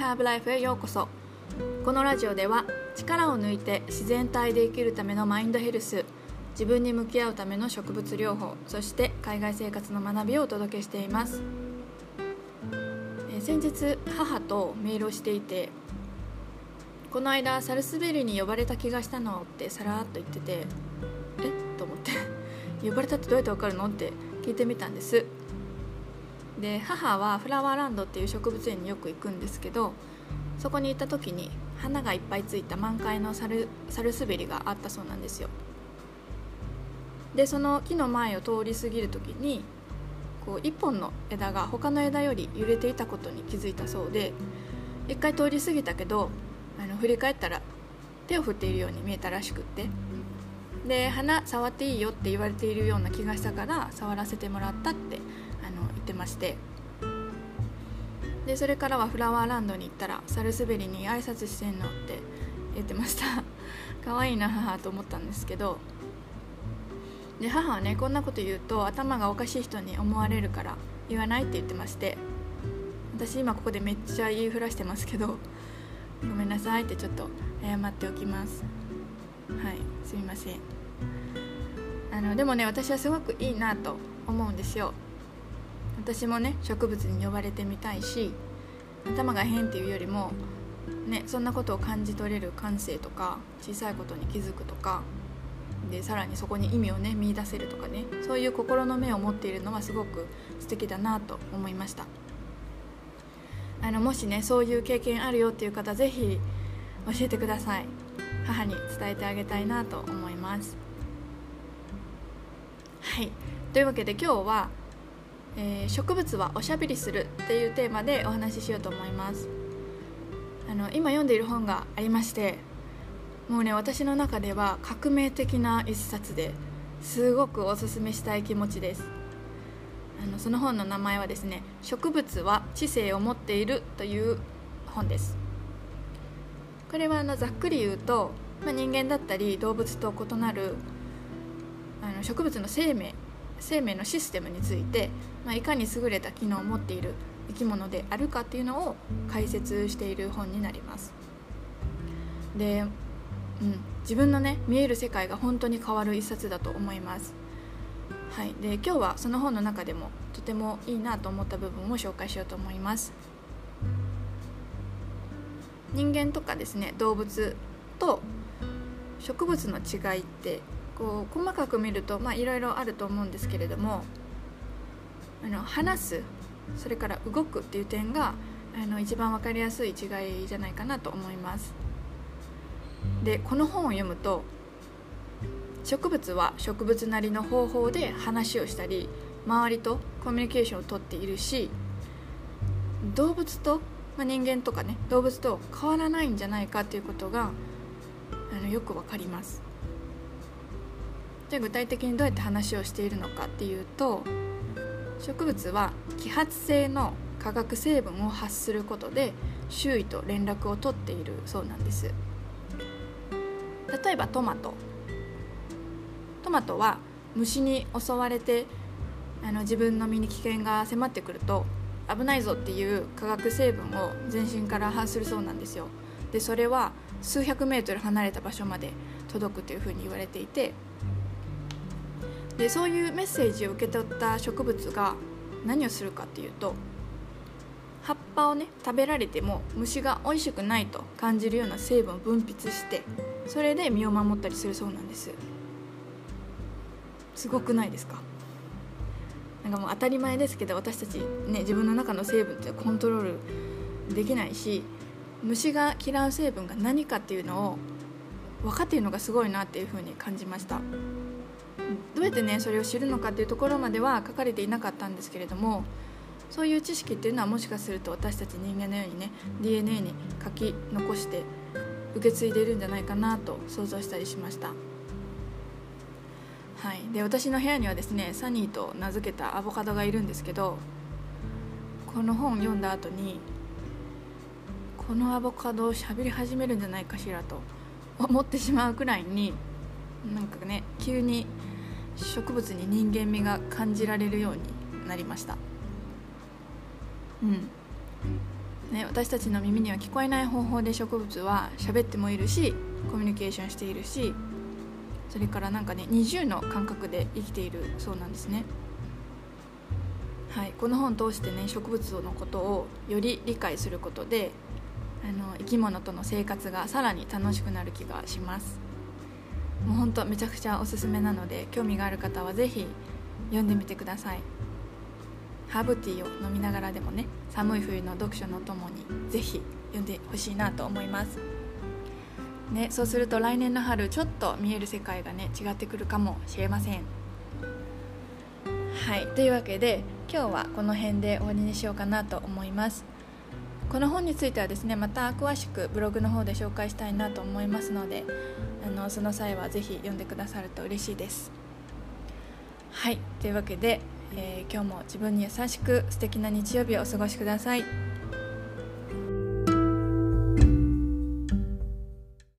ハーブライフへようこそ。このラジオでは力を抜いて自然体で生きるためのマインドヘルス自分に向き合うための植物療法そして海外生活の学びをお届けしています。え先日母とメールをしていてこの間サルスベリに呼ばれた気がしたのってさらっと言っててえ？っと思って。呼ばれたってどうやってわかるの？って聞いてみたんです。で母はフラワーランドっていう植物園によく行くんですけどそこに行った時に花がいっぱいついた満開のサルサルスベリがあったそうなんですよ。でその木の前を通り過ぎる時にこう一本の枝が他の枝より揺れていたことに気づいたそうで一回通り過ぎたけどあの振り返ったら手を振っているように見えたらしくってで花触っていいよって言われているような気がしたから触らせてもらったってってまして。でそれからはフラワーランドに行ったらサルスベリに挨拶してんのって言ってました。可愛いな母と思ったんですけど。で母はねこんなこと言うと頭がおかしい人に思われるから言わないって言ってまして。私今ここでめっちゃ言いふらしてますけど ごめんなさいってちょっと謝っておきます。はいすみません。あのでもね私はすごくいいなと思うんですよ。私もね植物に呼ばれてみたいし頭が変っていうよりもねそんなことを感じ取れる感性とか小さいことに気づくとかでさらにそこに意味をね見出せるとかねそういう心の目を持っているのはすごく素敵だなと思いました。あのもしねそういう経験あるよっていう方是非教えてください。母に伝えてあげたいなと思います。はい。というわけで今日は、えー、植物はおしゃべりする」っていうテーマでお話ししようと思います。あの今読んでいる本がありましてもうね私の中では革命的な一冊ですごくおすすめしたい気持ちです。あのその本の名前はですね「植物は知性を持っている」という本です。これはあのざっくり言うと、まあ、人間だったり動物と異なるあの植物の生命生命のシステムについて、まあ、いかに優れた機能を持っている生き物であるかっていうのを解説している本になります。で、うん、自分のね見える世界が本当に変わる一冊だと思います。はい、で今日はその本の中でもとてもいいなと思った部分を紹介しようと思います。人間とかですね動物と植物の違いってこう細かく見るといろいろあると思うんですけれどもあの話すそれから動くっていう点があの一番分かりやすい違いじゃないかなと思います。でこの本を読むと植物は植物なりの方法で話をしたり周りとコミュニケーションをとっているし動物とまあ、人間とかね動物と変わらないんじゃないかっていうことがあのよくわかります。じゃあ具体的にどうやって話をしているのかっていうと植物は揮発性の化学成分を発することで周囲と連絡を取っているそうなんです。例えばトマト。トマトは虫に襲われてあの自分の身に危険が迫ってくると危ないぞっていう化学成分を全身から発するそうなんですよ。でそれは数百メートル離れた場所まで届くというふうに言われていてでそういうメッセージを受け取った植物が何をするかっていうと葉っぱをね食べられても虫が美味しくないと感じるような成分を分泌してそれで身を守ったりするそうなんです。すごくないですか？なんかもう当たり前ですけど私たちね自分の中の成分ってコントロールできないし虫が嫌う成分が何かっていうのを分かっているのがすごいなっていうふうに感じました。どうやってねそれを知るのかっていうところまでは書かれていなかったんですけれどもそういう知識っていうのはもしかすると私たち人間のようにね DNA に書き残して受け継いでいるんじゃないかなと想像したりしました。はい、で私の部屋にはですねサニーと名付けたアボカドがいるんですけどこの本を読んだ後にこのアボカドを喋り始めるんじゃないかしらと思ってしまうくらいになんかね急に植物に人間味が感じられるようになりました。うん。ね、私たちの耳には聞こえない方法で植物は喋ってもいるしコミュニケーションしているしそれからなんかね二重の感覚で生きているそうなんですね。はい、この本を通してね植物のことをより理解することであの生き物との生活がさらに楽しくなる気がします。もうほんとめちゃくちゃおすすめなので興味がある方は是非読んでみてください。ハーブティーを飲みながらでもね寒い冬の読書のともに是非読んでほしいなと思います。ね、そうすると来年の春ちょっと見える世界がね違ってくるかもしれません。はいというわけで今日はこの辺で終わりにしようかなと思います。この本についてはですねまた詳しくブログの方で紹介したいなと思いますのであのその際は是非読んでくださると嬉しいですはいというわけで、えー、今日も自分に優しく素敵な日曜日をお過ごしください。